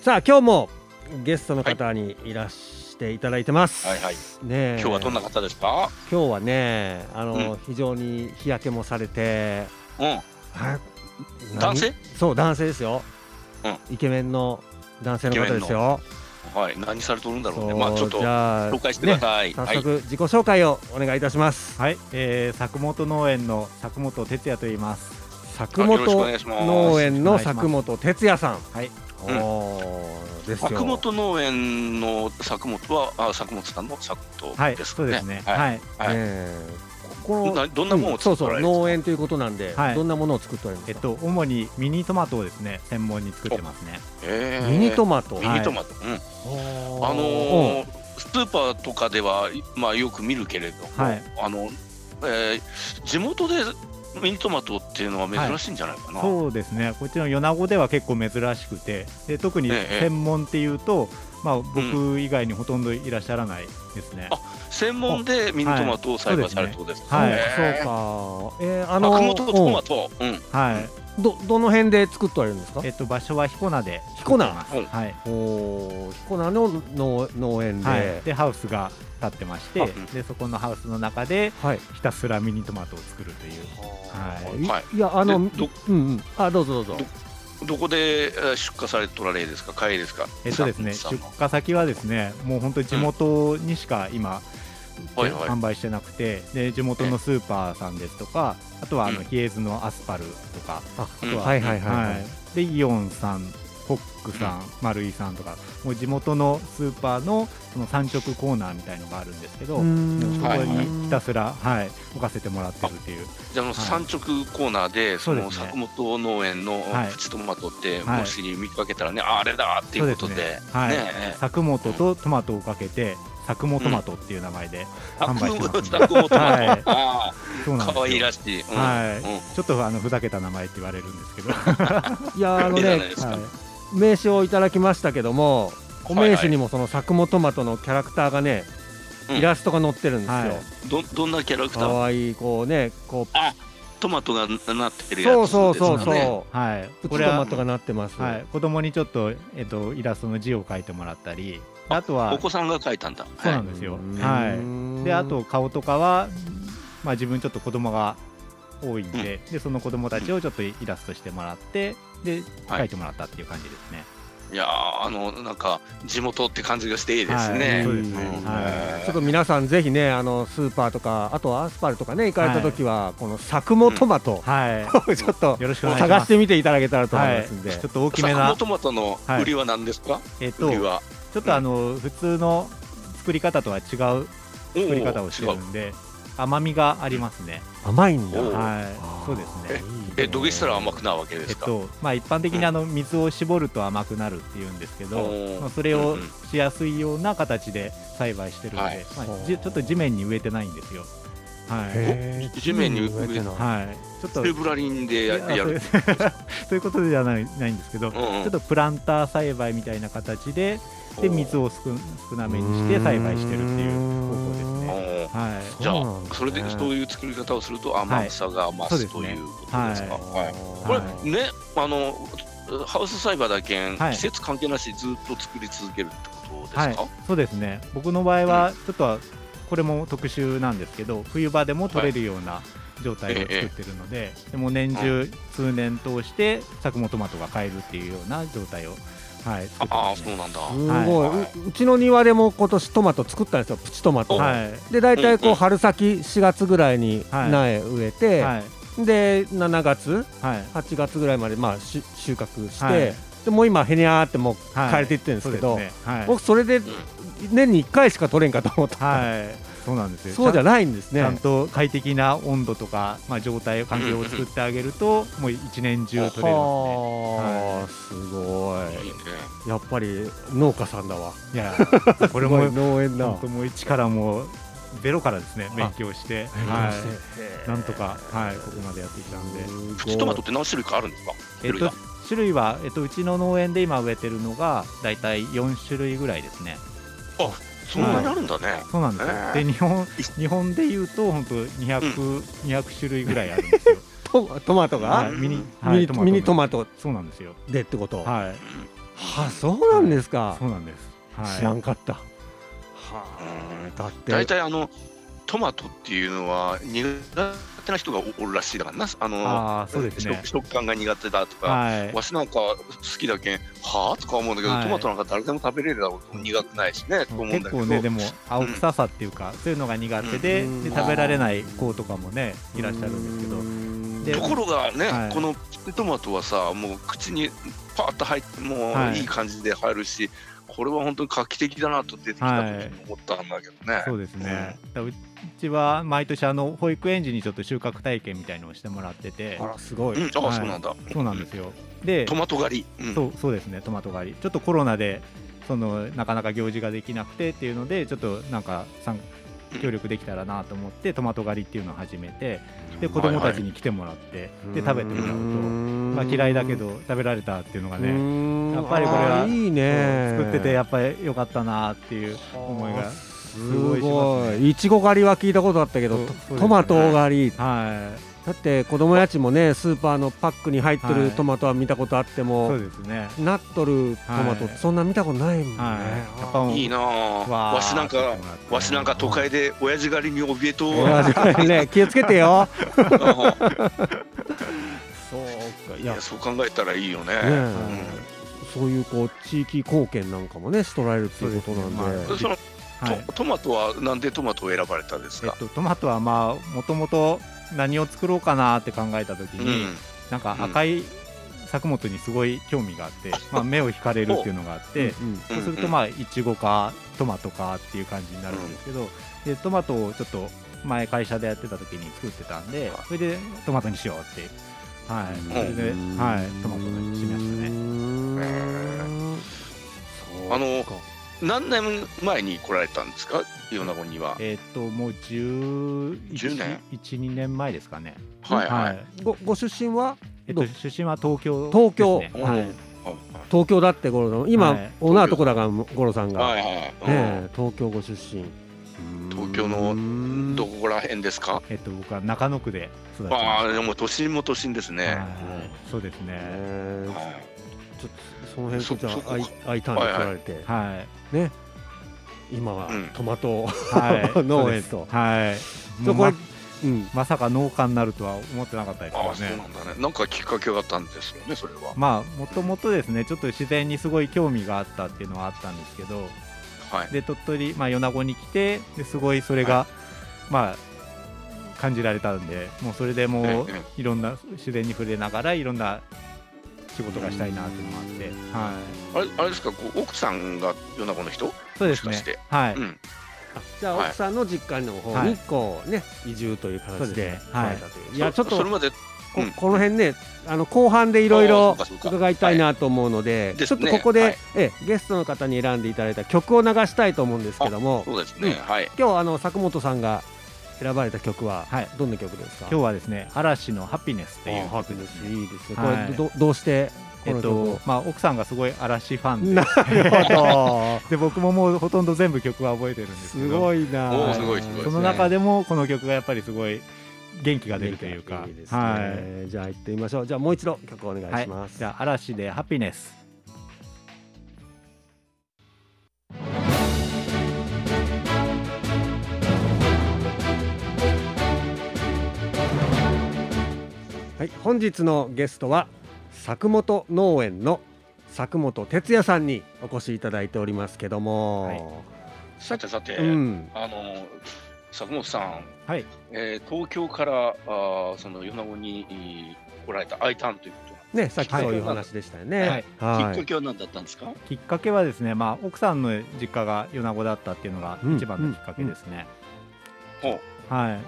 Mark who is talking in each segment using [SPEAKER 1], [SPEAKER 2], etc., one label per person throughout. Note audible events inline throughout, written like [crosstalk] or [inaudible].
[SPEAKER 1] さあ今日もゲストの方にいらしていただいてます。
[SPEAKER 2] はいはい。
[SPEAKER 1] ねえ
[SPEAKER 2] 今日はどんな方ですか？
[SPEAKER 1] 今日はねあの、
[SPEAKER 2] うん
[SPEAKER 1] 非常に日焼けもされて、
[SPEAKER 2] うん。
[SPEAKER 1] はい
[SPEAKER 2] 男性？
[SPEAKER 1] 何そう男性ですよ、
[SPEAKER 2] う
[SPEAKER 1] イケメンの男性の方ですよ。
[SPEAKER 2] はい。何されてるんだろうね。まあちょっと紹介してください。はい。
[SPEAKER 1] 早速自己紹介をお願いいたします。
[SPEAKER 3] はい、えー、作本農園の作本哲也と言います。
[SPEAKER 1] 作本農園の作本哲也さん。
[SPEAKER 3] はい、
[SPEAKER 2] うん
[SPEAKER 1] ですよ。
[SPEAKER 2] 作本農園の作本はあ作本さんの作本
[SPEAKER 3] はい、
[SPEAKER 2] ですかね。
[SPEAKER 3] そうですね。
[SPEAKER 2] はい。
[SPEAKER 3] はい、
[SPEAKER 1] ねえここの
[SPEAKER 2] などんなものを
[SPEAKER 1] そうそう
[SPEAKER 2] 作られるんですか？
[SPEAKER 1] 農園ということなんで、
[SPEAKER 3] はい
[SPEAKER 1] どんなものを作っておられるんですか？
[SPEAKER 3] えっと主にミニトマトをですね専門に作ってますね。
[SPEAKER 2] えー
[SPEAKER 1] ミニトマト？
[SPEAKER 2] ミニトマト。うん。あ
[SPEAKER 1] あ
[SPEAKER 2] のースーパーとかではまあよく見るけれども、
[SPEAKER 3] はい
[SPEAKER 2] あの、えー地元でミニトマトっていうのは珍しいんじゃないかな。
[SPEAKER 3] そうですね。こっちの米子では結構珍しくて、で特に
[SPEAKER 2] ええ
[SPEAKER 3] 専門っていうと、まあ僕以外にほとんどいらっしゃらないですね。
[SPEAKER 2] あ専門でミニトマトを栽培されるとですか？
[SPEAKER 3] はい
[SPEAKER 1] そうか。えー、あの
[SPEAKER 2] あ熊本トマト。うん。
[SPEAKER 3] はい。
[SPEAKER 1] うんどどの辺で作っておられるんですか？
[SPEAKER 3] え。っと場所は彦名で
[SPEAKER 1] 彦名？
[SPEAKER 3] はい。
[SPEAKER 1] おお、彦名の農農園で。
[SPEAKER 3] は。
[SPEAKER 1] はい
[SPEAKER 3] でハウスが立ってましてでそこのハウスの中で
[SPEAKER 1] い。
[SPEAKER 3] ひたすらミニトマトを作るという。はい
[SPEAKER 1] い
[SPEAKER 2] はい
[SPEAKER 1] いやあの
[SPEAKER 2] でど
[SPEAKER 1] うんうんあどうぞどうぞ。
[SPEAKER 2] どこでえー出荷されておられるですか、買いですか？
[SPEAKER 3] えっとですね、出荷先はですね、もう本当に地元にしか今、
[SPEAKER 2] はいはい。
[SPEAKER 3] 販売してなくて、で地元のスーパーさんですとか、あとはあの
[SPEAKER 2] うん。
[SPEAKER 3] 比叡津のアスパルとか、
[SPEAKER 1] あ
[SPEAKER 2] うん。
[SPEAKER 3] は
[SPEAKER 1] はいはいはいはい。
[SPEAKER 3] はいでイオンさん、ホックさん、丸井さんとか、もう地元のスーパーのその産直コーナーみたいのがあるんですけど、そこにひたすら、はい、置かせてもらってるっていう。
[SPEAKER 2] じゃあもう産直コーナーで、その作本農園の
[SPEAKER 3] はい。
[SPEAKER 2] プチトマトって、
[SPEAKER 3] はい。
[SPEAKER 2] もし見かけたらね、ああれだっていうことで、
[SPEAKER 3] はい。
[SPEAKER 2] ね
[SPEAKER 3] 作本とトマトをかけて、作本トマトっていう名前で販売してますんで、
[SPEAKER 2] 作本トマト、
[SPEAKER 3] はい。
[SPEAKER 2] あ
[SPEAKER 3] そうなんです
[SPEAKER 2] 可愛らしい。うん。
[SPEAKER 3] はい。
[SPEAKER 2] うん。
[SPEAKER 3] ちょっとあのふざけた名前って言われるんですけど、[laughs]
[SPEAKER 1] いやあのね
[SPEAKER 3] はい。
[SPEAKER 1] 名刺をいただきましたけども、お名刺に
[SPEAKER 2] も、
[SPEAKER 1] もその作物トマトのキャラクターがね、
[SPEAKER 2] うん。
[SPEAKER 1] イラストが載ってるんですよ。
[SPEAKER 3] はい。
[SPEAKER 2] どどんなキャラクター？
[SPEAKER 1] 可愛いこうねこう
[SPEAKER 2] トマトがなってるやつです
[SPEAKER 1] そう
[SPEAKER 2] か、ね、
[SPEAKER 1] そうそうそう。
[SPEAKER 3] はい、
[SPEAKER 1] プ
[SPEAKER 3] これは
[SPEAKER 1] チトマトがなってます。
[SPEAKER 3] はい、子供にちょっと、えっと、イラストの字を書いてもらったり、あとは
[SPEAKER 2] お、子さんが描いたんだ。
[SPEAKER 3] そうな
[SPEAKER 2] はい
[SPEAKER 3] んですよ。
[SPEAKER 1] うん
[SPEAKER 3] はい。で、あと顔とかは、まあ、自分ちょっと子供が多いんで、で、その子供たちをちょっとイラストしてもらって、で、
[SPEAKER 2] はい
[SPEAKER 3] 書いてもらったっていう感じですね。
[SPEAKER 2] いやーあのなんか地元って感じがしていいです
[SPEAKER 3] はい
[SPEAKER 2] ね。
[SPEAKER 3] そうですね
[SPEAKER 2] ん
[SPEAKER 3] はい
[SPEAKER 1] ちょっと皆さんぜひねあのスーパーとかあとはアスパルとかね行かれた時は、この作物トマト、
[SPEAKER 3] は [laughs]
[SPEAKER 1] ちょっと
[SPEAKER 3] い。よろしくお願いします。
[SPEAKER 1] 探してみていただけたらと思い
[SPEAKER 3] はい。
[SPEAKER 1] ますんで、
[SPEAKER 3] ちょっと大きめ
[SPEAKER 2] 作
[SPEAKER 3] な
[SPEAKER 2] 物、トマトの売りは何ですか？
[SPEAKER 3] えっと、ちょっとあの、普通の作り方とは違う作り方をしてる
[SPEAKER 2] ん
[SPEAKER 3] で、甘みがありますね。
[SPEAKER 1] 甘いんだ。
[SPEAKER 3] はい。そうですね。
[SPEAKER 2] えどげしたら甘くなるわけですか？
[SPEAKER 3] えっとまあ、一般的にあの水を絞ると甘くなるっていうんですけど、まあ、それを
[SPEAKER 2] うんうん
[SPEAKER 3] しやすいような形で栽培してるので、
[SPEAKER 2] はい
[SPEAKER 3] まあ、じちょっと地面に植えてないんですよ。はい、
[SPEAKER 2] 地面に植えて
[SPEAKER 1] ない。
[SPEAKER 3] はい、ちょっと。
[SPEAKER 2] フェブラリンでややる。
[SPEAKER 3] いやそうそういうことではないないんですけど、
[SPEAKER 2] うんうん。
[SPEAKER 3] ちょっとプランター栽培みたいな形でで水を少少なめにして栽培してるっていう方法です
[SPEAKER 2] お
[SPEAKER 3] ね。
[SPEAKER 2] ー
[SPEAKER 3] はい。
[SPEAKER 2] じゃ
[SPEAKER 1] そうなんだね
[SPEAKER 2] あそれでそういう作り方をすると甘さが増
[SPEAKER 3] すね
[SPEAKER 2] すということですか？
[SPEAKER 3] はい。
[SPEAKER 2] はい。こ
[SPEAKER 3] は
[SPEAKER 2] れねあのハウス栽培だけん
[SPEAKER 3] はい。
[SPEAKER 2] 季節関係なしずっと作り続けるってことですか？
[SPEAKER 3] はい、そうですね。僕の場合はちょっとこれも特殊なんですけど冬場でも取れるような状態を作ってるので,、でも年中数年通して作物トマトが買えるっていうような状態を、はい、作って
[SPEAKER 2] ああ
[SPEAKER 3] ますね。
[SPEAKER 2] そうなんだ。
[SPEAKER 1] すごい、
[SPEAKER 2] は
[SPEAKER 1] ううちの庭でも今年トマト作ったんですよプチトマト、
[SPEAKER 3] はい。
[SPEAKER 1] で大体こ
[SPEAKER 2] う
[SPEAKER 1] 春先4月ぐらいに
[SPEAKER 3] はい。
[SPEAKER 1] 苗植えて、
[SPEAKER 3] はい。
[SPEAKER 1] で7月
[SPEAKER 3] はい。
[SPEAKER 1] 8月ぐらいまでまあし収穫して、
[SPEAKER 3] はい
[SPEAKER 1] でもう今へにゃーってもう
[SPEAKER 3] はい。
[SPEAKER 1] 枯れていってるんですけど、
[SPEAKER 3] そうですね。はい。
[SPEAKER 1] 僕それで年に1回しか取れんかと思った、
[SPEAKER 3] はい、そうなんですよ。
[SPEAKER 1] そうじゃ
[SPEAKER 3] な
[SPEAKER 1] ないんですね。
[SPEAKER 3] ちゃんと快適な温度とか、まあ、状態環境を作ってあげると、もう一年中取れるんで。すね。
[SPEAKER 1] はあ、すごい。やっぱり農家さんだわ。
[SPEAKER 3] いや、[laughs] これも
[SPEAKER 1] 農園だ
[SPEAKER 3] 本当もう一からもうゼロからですね勉強して、はい、なんとかはいここまでやってきたんで、
[SPEAKER 2] プチトマトって何種類かあるんですか？
[SPEAKER 3] えっと
[SPEAKER 2] 種類
[SPEAKER 3] はえっとうちの農園で今植えてるのがだいたい4種類ぐらいですね。
[SPEAKER 2] そんなにあるんだね。
[SPEAKER 3] そうなんですよ。
[SPEAKER 2] へ
[SPEAKER 3] で日本日本でいうと本当200、200種類ぐらいあるんですよ。[laughs]
[SPEAKER 1] トトマトが、
[SPEAKER 3] はい。ミニ
[SPEAKER 1] ミニミニト
[SPEAKER 3] マ
[SPEAKER 1] マト。
[SPEAKER 3] そうなんですよ。
[SPEAKER 1] でってこと、
[SPEAKER 3] はい。
[SPEAKER 1] はそうなんですか。
[SPEAKER 3] そうなんです、はい、
[SPEAKER 1] 知らんかった。は
[SPEAKER 2] うん。
[SPEAKER 1] あだって。
[SPEAKER 2] 大体あのトマトっていうのは苦手な人がおるらしいだからな。あの
[SPEAKER 3] ああそうですね。
[SPEAKER 2] 食食感が苦手だとか、
[SPEAKER 3] はい。
[SPEAKER 2] わしなんか好きだけんはあとか思うんだけど、
[SPEAKER 3] はい。
[SPEAKER 2] トマトなんか誰でも食べれるだろう苦くないしねと思うんだけど。
[SPEAKER 3] 結構ねでも青臭さっていうか、そういうのが苦手で,、
[SPEAKER 1] うん
[SPEAKER 3] で食べられない子とかもねいらっしゃるんですけど。で
[SPEAKER 2] ところがね、
[SPEAKER 3] はい。
[SPEAKER 2] このトマトはさもう口にパーッと入っても
[SPEAKER 3] はい
[SPEAKER 2] ういい感じで入るし、これは本当に画期的だなと出てきた時に思ったんだけどね。
[SPEAKER 3] そうですね、うちは毎年あの保育園児にちょっと収穫体験みたいのをしてもらってて。
[SPEAKER 1] あらすごい、
[SPEAKER 2] うん、あ、
[SPEAKER 3] はい。
[SPEAKER 2] そうなんだ。
[SPEAKER 3] そうなんですよ。で
[SPEAKER 2] トマト狩り。うん。
[SPEAKER 3] そうそうですね。トマト狩り。ちょっとコロナでそのなかなか行事ができなくてっていうのでちょっとなんか参協力できたらなと思ってトマト狩りっていうのを始めてで子供たちに来てもらって、で食べてもらうと、まあ、嫌いだけど食べられたっていうのがね
[SPEAKER 1] ね
[SPEAKER 3] やっぱりこれはい
[SPEAKER 1] いね。
[SPEAKER 3] 作っててやっぱり良かったなっていう思いが
[SPEAKER 1] す
[SPEAKER 3] すごい。します
[SPEAKER 1] ご
[SPEAKER 3] ね
[SPEAKER 1] い。いちご狩りは聞いたことあったけどト
[SPEAKER 3] そうそうですね。
[SPEAKER 1] トマト狩り。
[SPEAKER 3] は
[SPEAKER 1] だって子供たちもねスーパーのパックに入って
[SPEAKER 3] はい。
[SPEAKER 1] るトマトは見たことあって
[SPEAKER 3] いそう
[SPEAKER 1] も
[SPEAKER 3] ですね。
[SPEAKER 1] なっとるトマト
[SPEAKER 3] はい。
[SPEAKER 1] そんな見たことないもんね。
[SPEAKER 3] はい。やっぱもう
[SPEAKER 2] いいなあ。
[SPEAKER 3] わー
[SPEAKER 2] わしなんかわしなんか都会で親父狩りに怯えと
[SPEAKER 1] いやじゃあね [laughs] 気をつけてよ。そうか。いや。
[SPEAKER 2] いやそう考えたらいいよね。
[SPEAKER 1] ね
[SPEAKER 2] うん。
[SPEAKER 1] そういうこう地域貢献なんかもねしとられるっていうことなん
[SPEAKER 3] そうですね。
[SPEAKER 1] で
[SPEAKER 2] その
[SPEAKER 3] はい。
[SPEAKER 2] トトマトはなんでトマトを選ばれたんですか？
[SPEAKER 3] えっと、トマトはまあもともと何を作ろうかなって考えた時
[SPEAKER 2] う
[SPEAKER 3] に、
[SPEAKER 2] ん。
[SPEAKER 3] なんか赤い作物にすごい興味があって、まあ、目を引かれるっていうのがあって、[laughs]
[SPEAKER 1] う。ん
[SPEAKER 3] そうするとまあいちごかトマトかっていう感じになるんですけど、でトマトをちょっと前会社でやってた時に作ってたんでそれでトマトにしようってはい。それで、はい、トマトにしましたね。
[SPEAKER 2] あの
[SPEAKER 1] か
[SPEAKER 2] 何年前に来られたんですか？米子には。
[SPEAKER 3] えっともう11
[SPEAKER 2] 10年
[SPEAKER 3] ？12年前ですかね。
[SPEAKER 2] はいはい。
[SPEAKER 1] ごご出身は？
[SPEAKER 3] えっと出身は東京
[SPEAKER 1] 東京
[SPEAKER 3] ですね。はい。
[SPEAKER 1] 東京だって五郎さん今、
[SPEAKER 3] はい。
[SPEAKER 1] オナーとこだが五郎さんが、
[SPEAKER 2] はいはい。
[SPEAKER 1] ねえ東京ご出身。
[SPEAKER 2] 東京の
[SPEAKER 1] の
[SPEAKER 2] どこら辺ですか？
[SPEAKER 3] えっと僕は中野区で育ちました。
[SPEAKER 2] ああでも都心も都心ですね。
[SPEAKER 3] はい。そうですね。
[SPEAKER 2] はい
[SPEAKER 1] ちょっとその辺とじゃあ I, I ターンで来られて、
[SPEAKER 3] はい。
[SPEAKER 1] ね。今は
[SPEAKER 2] うん。
[SPEAKER 1] トマト、
[SPEAKER 3] はい。[laughs]
[SPEAKER 1] 農園と。
[SPEAKER 3] はい。
[SPEAKER 1] そうこ
[SPEAKER 3] ま
[SPEAKER 1] うん。
[SPEAKER 3] まさか農家になるとは思ってなかったですけ
[SPEAKER 2] ああそう。なんだね。なんかきっかけがあったんですよねそれは。
[SPEAKER 3] まあもともとですねちょっと自然にすごい興味があったっていうのはあったんですけど。
[SPEAKER 2] はい。
[SPEAKER 3] で鳥取、まあ、米子に来てですごいそれが、まあ感じられたんでもうそれでもう
[SPEAKER 2] ええ。
[SPEAKER 3] いろんな自然に触れながらいろんな仕事がしたいなっていうのがあって、はい、
[SPEAKER 2] あれあれですか？こう奥さんが米子の人？
[SPEAKER 3] そうですね。
[SPEAKER 2] もしかして。
[SPEAKER 3] はい、
[SPEAKER 2] うん。
[SPEAKER 1] あじゃあ
[SPEAKER 2] はい。
[SPEAKER 1] 奥さんの実家の方
[SPEAKER 3] はい
[SPEAKER 1] にこうね移住という
[SPEAKER 3] そう
[SPEAKER 1] 形で
[SPEAKER 3] ですね。はい。
[SPEAKER 1] いう。いやちょっと
[SPEAKER 2] それまで
[SPEAKER 1] こ
[SPEAKER 2] うん。
[SPEAKER 1] この辺ねあの後半でいろいろ
[SPEAKER 2] あーそうかそうか。
[SPEAKER 1] 伺いたいなと思うので、
[SPEAKER 2] はい。
[SPEAKER 1] ちょっとここで、
[SPEAKER 2] ですね
[SPEAKER 1] ええゲストの方に選んでいただいた曲を流したいと思うんですけども
[SPEAKER 2] そうですね。はい。
[SPEAKER 1] 今日あの作本さんが選ばれた曲は
[SPEAKER 3] はい。
[SPEAKER 1] どんな曲ですか、
[SPEAKER 3] 今日はですね嵐のハピネスっていう
[SPEAKER 1] あハッピーですいいですね、
[SPEAKER 3] はい。
[SPEAKER 1] これどどうしてこ
[SPEAKER 3] えっ
[SPEAKER 1] の曲を、
[SPEAKER 3] とまあ奥さんがすごい嵐ファン
[SPEAKER 1] な
[SPEAKER 3] で
[SPEAKER 1] るほど。[laughs]
[SPEAKER 3] で僕ももうほとんど全部曲は覚えてるんですけど。
[SPEAKER 1] すごいな。
[SPEAKER 2] すごいすごい
[SPEAKER 3] その中でもこの曲がやっぱりすごい元気が出るというか。
[SPEAKER 1] ね。
[SPEAKER 3] はい。
[SPEAKER 1] じゃあ行ってみましょう。じゃあもう一度曲お願いします、
[SPEAKER 3] じゃあ嵐でハピネス
[SPEAKER 1] はい、本日のゲストは作本農園の作本哲也さんにお越しいただいておりますけども、
[SPEAKER 3] はい。
[SPEAKER 2] さてさて、
[SPEAKER 1] うん、
[SPEAKER 2] あの坂本さん、
[SPEAKER 3] はい。
[SPEAKER 2] えー東京からあーその米子にえー来られたターンということ
[SPEAKER 1] ね、さっきそういう話でしたよね。
[SPEAKER 2] なん
[SPEAKER 1] はい。
[SPEAKER 2] きっかけは何だったんですか？
[SPEAKER 3] きっかけはですねまあ奥さんの実家が米子だったっていうのが
[SPEAKER 1] うん
[SPEAKER 3] 一番のきっかけですね、
[SPEAKER 2] ほう。
[SPEAKER 3] はい。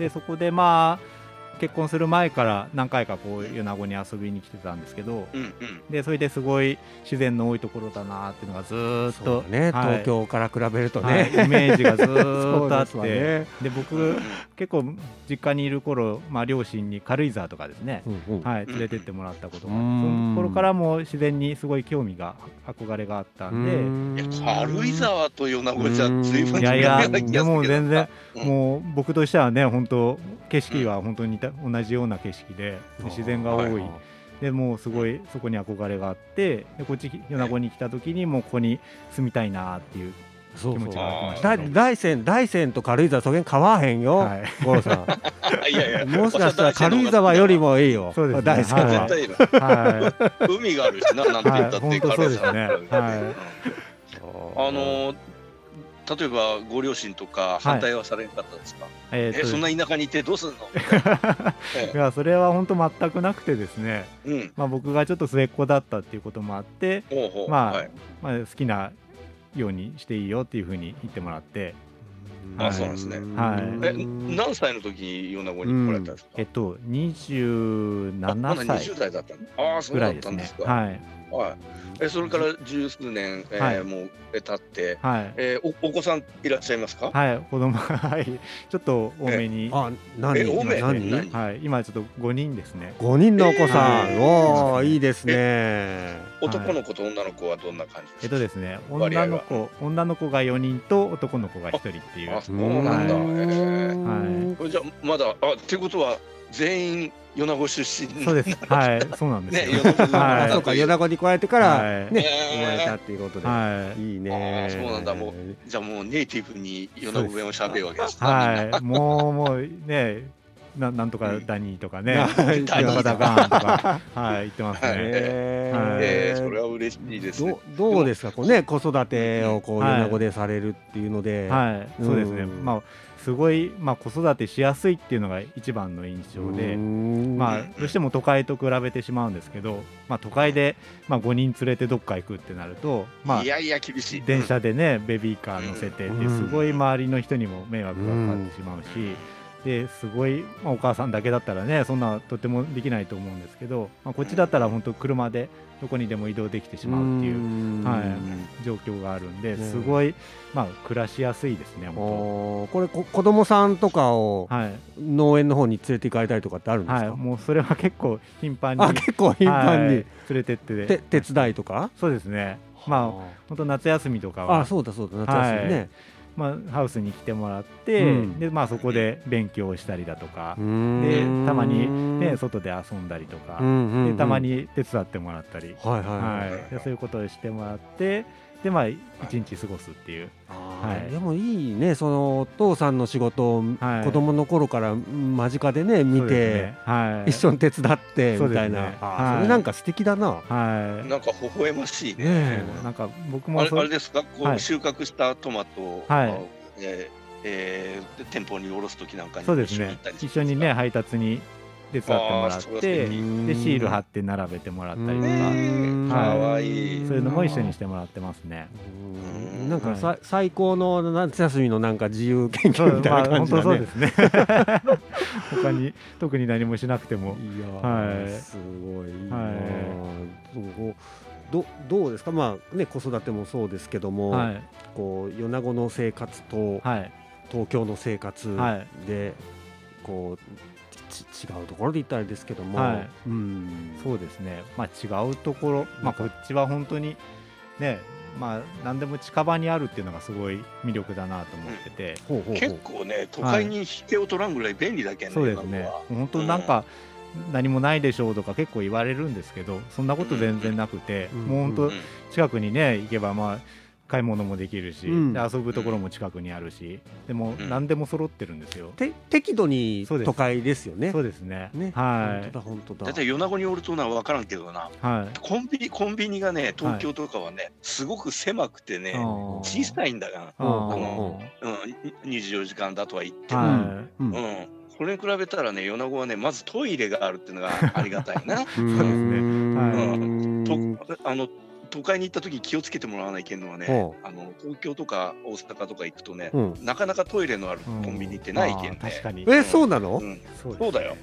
[SPEAKER 3] でそこでまあ結婚する前から何回かこう米子に遊びに来てたんですけど
[SPEAKER 2] うんうん。
[SPEAKER 3] でそれですごい自然の多いところだなっていうのがずーっと
[SPEAKER 1] ね、
[SPEAKER 3] はい。
[SPEAKER 1] 東京から比べると
[SPEAKER 3] はい。
[SPEAKER 1] ね、
[SPEAKER 3] イメージがずーっとあって [laughs]
[SPEAKER 1] でね。
[SPEAKER 3] で僕結構実家にいる頃、まあ、両親に軽井沢とかですね、
[SPEAKER 1] うんうん。
[SPEAKER 3] はい、連れてってもらったことがあって
[SPEAKER 1] うん
[SPEAKER 3] その頃からもう自然にすごい興味が憧れがあったんで。
[SPEAKER 2] 軽井沢と米子じゃ随分
[SPEAKER 3] いやいや、
[SPEAKER 2] 違う気がするけど。
[SPEAKER 3] でも全然、
[SPEAKER 2] うん。
[SPEAKER 3] もう僕としてはね、本当、景色は本当に似た同じような景色で、自然が多い。でもうすごいそこに憧れがあってでこっち米子に来た時にもうここに住みたいなっていう
[SPEAKER 1] そうそう。
[SPEAKER 3] 気持ちが湧きました。
[SPEAKER 1] だ
[SPEAKER 3] ね。
[SPEAKER 1] 大山大山と軽井沢そげん買わへんよ、
[SPEAKER 3] はい。
[SPEAKER 1] 五郎さん。[laughs]
[SPEAKER 2] いやいや、
[SPEAKER 1] もしかしたら軽井沢よりもいいよ
[SPEAKER 3] そうですね。
[SPEAKER 1] 大山は、
[SPEAKER 3] はい。
[SPEAKER 2] 絶対いいの
[SPEAKER 3] は
[SPEAKER 2] 海があるしな、なんて言ったって、
[SPEAKER 3] はい本当そうですね
[SPEAKER 2] 軽井沢
[SPEAKER 3] はい。
[SPEAKER 2] うんあのー例えばご両親とか反対はされなかったですか、
[SPEAKER 3] い、え
[SPEAKER 2] え
[SPEAKER 3] ーと
[SPEAKER 2] そんな田舎にいてどうすんの？[laughs] い
[SPEAKER 3] やそれは本当全くなくてですね、
[SPEAKER 2] えうん、
[SPEAKER 3] まあ、僕がちょっと末っ子だったっていうこともあって、まあ
[SPEAKER 2] はい、
[SPEAKER 3] まあ、好きなようにしていいよっていうふうに言ってもらって。
[SPEAKER 2] あそうなんですね。
[SPEAKER 3] はい。
[SPEAKER 2] え何歳の時に米子に来られたんですか、
[SPEAKER 3] えっと
[SPEAKER 2] あまだ
[SPEAKER 3] 27歳
[SPEAKER 2] 20代だったの？ああそうだっ
[SPEAKER 3] ぐらいですね
[SPEAKER 2] たんですか
[SPEAKER 3] はい。
[SPEAKER 2] はい、えそれから十数年、えー
[SPEAKER 3] はい。
[SPEAKER 2] もうえ経って、
[SPEAKER 3] はい。
[SPEAKER 2] えーおお子さんいらっしゃいますか、
[SPEAKER 3] はい子供はい。ちょっと多めに。
[SPEAKER 1] あ何
[SPEAKER 2] え多め？
[SPEAKER 1] 何
[SPEAKER 2] 何
[SPEAKER 3] はい。今ちょっと5人ですね。
[SPEAKER 1] 5人のお子さん、
[SPEAKER 3] えー
[SPEAKER 1] おおい。いですね。
[SPEAKER 2] 男の子と女の子はどんな感じですか、
[SPEAKER 3] えっとですね女の子女の子が4人と男の子が1人っていう。
[SPEAKER 2] あそうなんだ、
[SPEAKER 1] う
[SPEAKER 2] えー。
[SPEAKER 1] ん
[SPEAKER 2] これじゃあまだあっていうことは全員米子出身。
[SPEAKER 3] そうです。[laughs] はいそうなんです
[SPEAKER 2] ね
[SPEAKER 3] はい。
[SPEAKER 1] そうか米子に加えてから、
[SPEAKER 3] はい。
[SPEAKER 1] ね
[SPEAKER 2] えー。
[SPEAKER 1] 生まれたっていうことで、
[SPEAKER 3] はい。
[SPEAKER 1] いいね。
[SPEAKER 2] そうなんだ。もじゃあもうネイティブに米子弁を喋るわけですね。
[SPEAKER 3] はい、もう、もうね、ななんとかダニーとかね、
[SPEAKER 1] うん。
[SPEAKER 3] なんとかダガーンとか、はい、言ってますね。
[SPEAKER 1] え
[SPEAKER 3] はい。
[SPEAKER 2] えーそれは嬉しいですね。
[SPEAKER 1] どどうですか？こうね子育てをこう
[SPEAKER 3] はい。
[SPEAKER 1] 米子でされるっていうので、
[SPEAKER 3] はい、そうですね。
[SPEAKER 1] うん
[SPEAKER 3] まあ、すごい、まあ、子育てしやすいっていうのが一番の印象で。まあ、どうしても都会と比べてしまうんですけど、まあ、都会で、まあ、5人連れてどっか行くってなると、まあ
[SPEAKER 2] い、やいや厳しい。
[SPEAKER 3] 電車でねベビーカー乗せてって
[SPEAKER 1] うん。
[SPEAKER 3] すごい周りの人にも迷惑がかかってしまうし、ですごい、まあ、お母さんだけだったらねそんなとてもできないと思うんですけど、まあ、こっちだったら本当車でどこにでも移動できてしまうっていう
[SPEAKER 1] う
[SPEAKER 3] はい状況があるんで
[SPEAKER 1] ね。
[SPEAKER 3] すごい、まあ、暮らしやすいですね本
[SPEAKER 1] おー。これこ子供さんとかを
[SPEAKER 3] 当はい、
[SPEAKER 1] 農園の方に連れて行かれたりとかってあるんです
[SPEAKER 3] はい、
[SPEAKER 1] か、
[SPEAKER 3] もうそれは結構頻繁に
[SPEAKER 1] あ結構頻繁に、
[SPEAKER 3] はい連れてって。
[SPEAKER 1] て手伝いとか？
[SPEAKER 3] そうですね。まあ
[SPEAKER 1] あ。
[SPEAKER 3] 本当夏休みとか
[SPEAKER 1] あ
[SPEAKER 3] は
[SPEAKER 1] そうだそうだ夏休みね、
[SPEAKER 3] まあ、ハウスに来てもらって、
[SPEAKER 1] うん。
[SPEAKER 3] でまあ、そこで勉強をしたりだとか、でたまに、ね、外で遊んだりとか、
[SPEAKER 1] うんうんうん。
[SPEAKER 3] でたまに手伝ってもらったり、
[SPEAKER 1] はいはいはい、
[SPEAKER 3] はい、でそういうことをしてもらってでまあ一日過ごすっていう、はい。
[SPEAKER 1] でもいいねそのお父さんの仕事を
[SPEAKER 3] はい。
[SPEAKER 1] 子供の頃から間近でね見て、
[SPEAKER 3] ねはい、
[SPEAKER 1] 一緒に手伝ってみたいな、あー
[SPEAKER 3] はい。
[SPEAKER 1] それなんか素敵だな、
[SPEAKER 3] はい。
[SPEAKER 2] なんか微笑ましいね。
[SPEAKER 1] ね
[SPEAKER 3] なんか僕
[SPEAKER 2] あれ
[SPEAKER 3] もそう。
[SPEAKER 2] あれですか？こう、
[SPEAKER 3] はい。
[SPEAKER 2] 収穫したトマトを、
[SPEAKER 3] はい。
[SPEAKER 2] えーえーで店舗に卸す時なんかに
[SPEAKER 3] そうですね
[SPEAKER 2] 一緒に行ったりするん
[SPEAKER 3] 一緒にね配達に手伝ってもらってでシール貼って並べてもらったりとか、
[SPEAKER 1] うーん
[SPEAKER 2] かわい。い。
[SPEAKER 3] そういうのも一緒にしてもらってますね。
[SPEAKER 1] うん。なんかさ、最高の夏休みのなんか自由研究みたいな感じだね。
[SPEAKER 3] まあ、本当そうですね。[laughs] 他に特に何もしなくても。
[SPEAKER 1] いやー、
[SPEAKER 3] はい。
[SPEAKER 1] すごい
[SPEAKER 3] はい。
[SPEAKER 1] どどうですか？まあね子育てもそうですけども、
[SPEAKER 3] はい。
[SPEAKER 1] こう米子の生活と
[SPEAKER 3] はい。
[SPEAKER 1] 東京の生活
[SPEAKER 3] はい。
[SPEAKER 1] で、こうち違うところで言ったらあれですけども、
[SPEAKER 3] はい。
[SPEAKER 1] うん。
[SPEAKER 3] そうですね。まあ違うところ。まあこっちは本当にねまあ何でも近場にあるっていうのがすごい魅力だなと思ってて、
[SPEAKER 1] ほうほうほう。
[SPEAKER 2] 結構ね都会に引けを取らんぐらい便利だけんね、
[SPEAKER 3] そうですね。本当なんか、何もないでしょうとか結構言われるんですけどそんなこと全然なくて、
[SPEAKER 1] うん。
[SPEAKER 3] もう本当
[SPEAKER 2] うん。
[SPEAKER 3] 近くにね行けばまあ買い物もできるし、
[SPEAKER 1] うん。
[SPEAKER 3] で遊ぶところも近くにあるしでも
[SPEAKER 2] うん。
[SPEAKER 3] 何でも揃ってるんですよ、
[SPEAKER 1] て適度に都会ですよね。
[SPEAKER 3] そうですね。
[SPEAKER 1] ね、
[SPEAKER 3] はい。
[SPEAKER 1] 本当だ本当だ。
[SPEAKER 2] だって米子におるとな分からんけどな。
[SPEAKER 3] はい。
[SPEAKER 2] コンビニコンビニがね東京とかはね、すごく狭くてね
[SPEAKER 3] あー。
[SPEAKER 2] 小さいんだが、
[SPEAKER 3] あー。
[SPEAKER 1] うん
[SPEAKER 2] うん、24時間だとは言っても、
[SPEAKER 3] は
[SPEAKER 1] うん。
[SPEAKER 2] うん。それに比べたらね米子はねまずトイレがあるっていうのがありがたいな。[laughs]
[SPEAKER 1] そう
[SPEAKER 3] ですね。はい。
[SPEAKER 2] とあの都会に行った時に気をつけてもらわないけんのはね
[SPEAKER 1] ほ
[SPEAKER 2] あの東京とか大阪とか行くとね、
[SPEAKER 1] うん。
[SPEAKER 2] なかなかトイレのある
[SPEAKER 3] うん
[SPEAKER 2] コンビニってないけんね
[SPEAKER 3] 確かに。
[SPEAKER 1] えそうなの、
[SPEAKER 2] うん、
[SPEAKER 3] そうです
[SPEAKER 2] そうだよ、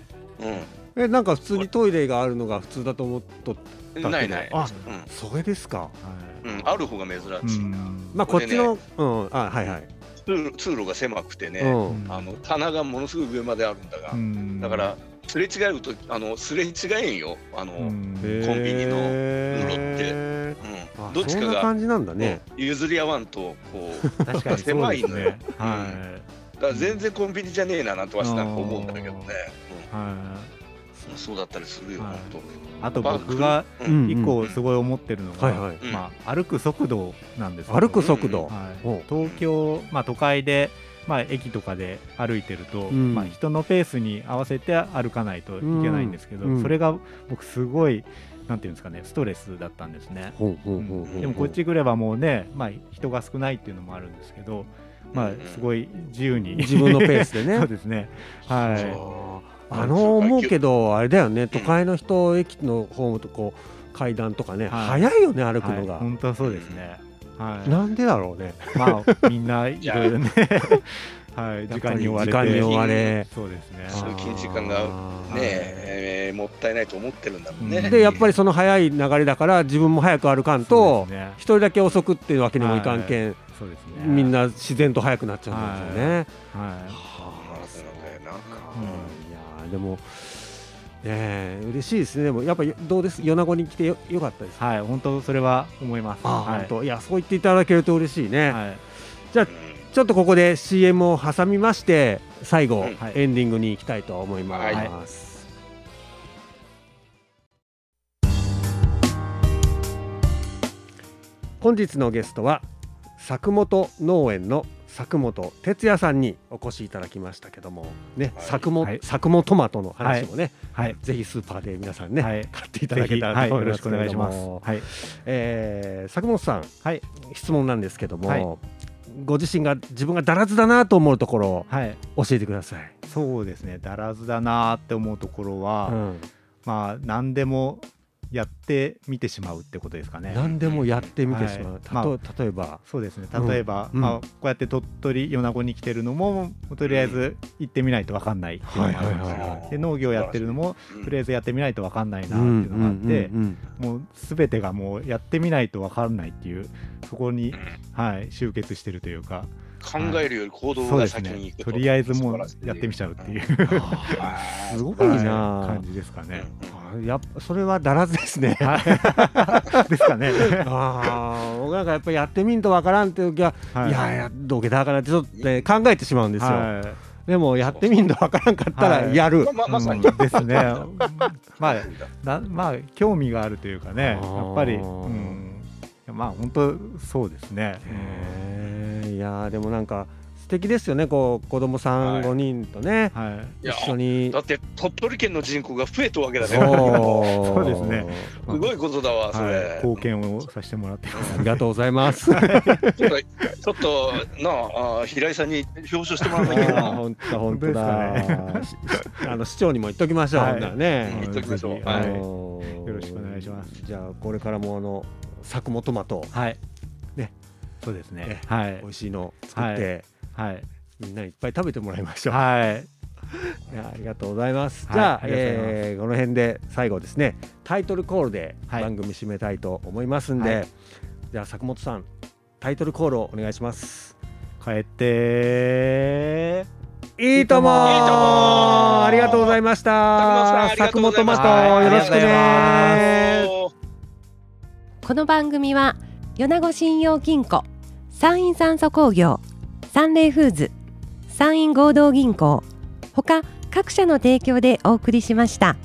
[SPEAKER 1] えなんか普通にトイレがあるのが普通だと思っと
[SPEAKER 2] うん、ないない。
[SPEAKER 1] あ
[SPEAKER 2] う
[SPEAKER 1] それですか？
[SPEAKER 3] はい
[SPEAKER 2] ん、うん、ある方が珍しいな、
[SPEAKER 3] うん。
[SPEAKER 1] まあこっちの、うん。あはいはい。
[SPEAKER 2] 通路通路が狭くてね、
[SPEAKER 1] うん。
[SPEAKER 2] あの棚がものすごい上まであるんだが、
[SPEAKER 3] うん。
[SPEAKER 2] だからすれ違うとあのすれ違えんよ。あの、
[SPEAKER 3] う
[SPEAKER 2] うん。
[SPEAKER 3] ん
[SPEAKER 2] コンビニの
[SPEAKER 1] へー。あ
[SPEAKER 2] どっちかが
[SPEAKER 1] そんな感じなんだね。
[SPEAKER 2] 譲り合わんとこうだ [laughs]
[SPEAKER 3] 確かに
[SPEAKER 2] 狭いのよ。
[SPEAKER 3] は
[SPEAKER 2] から全然コンビニじゃねえななんとはしなんか思うんだけどね、
[SPEAKER 3] い。は
[SPEAKER 1] そ
[SPEAKER 2] そうだったりするよ、
[SPEAKER 3] はい。
[SPEAKER 2] 本
[SPEAKER 3] あと
[SPEAKER 2] まあ
[SPEAKER 3] 僕が
[SPEAKER 2] 当うん。
[SPEAKER 3] 一個すごい思ってるのが、
[SPEAKER 1] はいはい。
[SPEAKER 2] うん。
[SPEAKER 3] まあ、歩く速度なんですけど。
[SPEAKER 1] 歩く速度、
[SPEAKER 3] はい。東京、まあ、都会で、まあ、駅とかで歩いてると、
[SPEAKER 1] うん。
[SPEAKER 3] まあ、人のペースに合わせて歩かないといけないんですけど、
[SPEAKER 1] うん。
[SPEAKER 3] それが僕すごいなんていうんですかねストレスだったんですね。でもこっち来ればもうね、まあ、人が少ないっていうのもあるんですけど、まあ、すごい自由に。
[SPEAKER 1] 自分のペースでね。[laughs]
[SPEAKER 3] そうですね。はい。
[SPEAKER 1] あの思うけどあれだよね都会の人駅のホームとこう階段とかね、
[SPEAKER 3] はい。
[SPEAKER 1] 早いよね歩くのが、
[SPEAKER 3] はい。本当はそうですね、はい。
[SPEAKER 1] なんでだろうね。
[SPEAKER 3] まあみんないろいろね。[laughs] はい。時間に追われて。
[SPEAKER 1] 時間に追われ。
[SPEAKER 3] そうですね。
[SPEAKER 2] 通勤時間が
[SPEAKER 1] あ
[SPEAKER 2] ね
[SPEAKER 1] ー
[SPEAKER 2] えーもったいないと思ってるんだもんね。
[SPEAKER 3] うん。
[SPEAKER 1] でやっぱりその早い流れだから自分も早く歩かんと一人だけ遅くっていうわけにもいかんけん、
[SPEAKER 3] そうですね。
[SPEAKER 1] みんな自然と早くなっちゃうんですよね。
[SPEAKER 3] はい。
[SPEAKER 1] は
[SPEAKER 2] あそうなんだよな。
[SPEAKER 1] あいやーでもねえ嬉しいですね。でもやっぱりどうです？米子に来てよよかったです。
[SPEAKER 3] はい本当それは思います。はい。
[SPEAKER 1] 本当。いやそう言っていただけると嬉しいね。
[SPEAKER 3] はい。
[SPEAKER 1] じゃあちょっとここで CM を挟みまして最後、
[SPEAKER 2] うん
[SPEAKER 3] はい。
[SPEAKER 1] エンディングに行きたいと思います。
[SPEAKER 2] はい。
[SPEAKER 1] 本日のゲストは作本農園の作本哲也さんにお越しいただきましたけどもね、
[SPEAKER 2] はい。
[SPEAKER 1] 作本、
[SPEAKER 3] はい。
[SPEAKER 1] 作本トマトの話もね、
[SPEAKER 3] はい。
[SPEAKER 1] ぜひスーパーで皆さんね、
[SPEAKER 3] はい。
[SPEAKER 1] 買っていただけた
[SPEAKER 3] はいよろしくお
[SPEAKER 1] らと思い。ますけ
[SPEAKER 3] 願いします。
[SPEAKER 1] れども、
[SPEAKER 3] はい。
[SPEAKER 1] えー作本さん
[SPEAKER 3] はい。
[SPEAKER 1] 質問なんですけども、
[SPEAKER 3] はい。
[SPEAKER 1] ご自身が自分がだらずだなと思うところを
[SPEAKER 3] はい。
[SPEAKER 1] 教えてください。
[SPEAKER 3] そうですね。だらずだなーって思うところは、
[SPEAKER 1] うん。
[SPEAKER 3] まあ何でもやってみてしまうってことですかね。
[SPEAKER 1] 何でもやってみてしまう、
[SPEAKER 3] はい。
[SPEAKER 1] たと例えば、
[SPEAKER 3] そうですね。例えば、
[SPEAKER 1] うん。
[SPEAKER 3] まあ、こうやって鳥取米子に来てるのもとりあえず行ってみないと分かんないっていうのもあるんですよ。
[SPEAKER 1] はいはいはい
[SPEAKER 2] はい。
[SPEAKER 3] で農業やってるのも
[SPEAKER 2] うん。
[SPEAKER 3] とりあえずやってみないと分かんないなっていうのがあって
[SPEAKER 1] うん
[SPEAKER 3] もう全てがもうやってみないと分かんないっていうそこに、はい、集結してるというか。
[SPEAKER 2] 考えるより行動が
[SPEAKER 3] そうですね。
[SPEAKER 2] 先に行く
[SPEAKER 3] とりあえずもうやってみちゃうっていう。
[SPEAKER 1] すごい
[SPEAKER 3] はい。
[SPEAKER 1] な、
[SPEAKER 3] 感じですかね。
[SPEAKER 1] あやっぱそれはだらずですね。
[SPEAKER 3] はい [laughs] ですかね。
[SPEAKER 1] ああ、僕なんかやっぱりやってみんとわからんっていう時は、、
[SPEAKER 3] はい
[SPEAKER 1] やいやどけだからってちょっと、ね、考えてしまうんですよ。
[SPEAKER 3] はい
[SPEAKER 1] でもやってみんとわからんかったら
[SPEAKER 3] はい
[SPEAKER 1] やる。
[SPEAKER 2] まあまさに
[SPEAKER 3] うんですね。[laughs] まあなまあ興味があるというかね、やっぱり、うん、まあ本当そうですね。
[SPEAKER 1] いやーでもなんか素敵ですよね。こう子供さん
[SPEAKER 2] はい
[SPEAKER 1] 5人とね、
[SPEAKER 3] はい。
[SPEAKER 2] いや
[SPEAKER 1] 一緒に
[SPEAKER 2] だ。って鳥取県の人口が増えたわけだね。
[SPEAKER 1] そう [laughs]
[SPEAKER 3] そうですね [laughs]
[SPEAKER 2] すごいことだわ、そ
[SPEAKER 3] はい、
[SPEAKER 2] れ。
[SPEAKER 3] 貢献をさせてもらってます。
[SPEAKER 1] ありがとうございます。[laughs]
[SPEAKER 2] ちょっと、なああ、平井さんに表彰してもらわなきゃな。
[SPEAKER 1] 本当本当だ。
[SPEAKER 3] 本
[SPEAKER 1] しあの市長にも言っときましょう。
[SPEAKER 3] はい
[SPEAKER 1] ね。
[SPEAKER 2] 言っときましょうはい
[SPEAKER 3] はい。
[SPEAKER 1] よ
[SPEAKER 3] よろしくお願いします。
[SPEAKER 1] じゃあこれからもあの作もトマト
[SPEAKER 3] はい。
[SPEAKER 1] ね。
[SPEAKER 3] そうですね
[SPEAKER 1] ね。
[SPEAKER 3] はい
[SPEAKER 1] 美。味しいの作って、
[SPEAKER 3] はい。
[SPEAKER 1] みんないっぱい食べてもらいましょう。
[SPEAKER 3] はい。
[SPEAKER 1] いやありがとうございます。
[SPEAKER 3] はい
[SPEAKER 1] じゃあ、
[SPEAKER 3] あ
[SPEAKER 1] えーこの辺で最後ですねタイトルコールで
[SPEAKER 3] はい
[SPEAKER 1] 番組締めたいと思いますんで、
[SPEAKER 3] はい
[SPEAKER 1] じゃあ作本さんタイトルコールをお願いします。
[SPEAKER 3] 帰って
[SPEAKER 1] いいともありがとうございました。
[SPEAKER 2] 作本さんありがとうございま
[SPEAKER 1] トマトよろしくね。
[SPEAKER 4] この番組は米子信用金庫山陰酸素工業サンレイフーズ山陰合同銀行ほか各社の提供でお送りしました。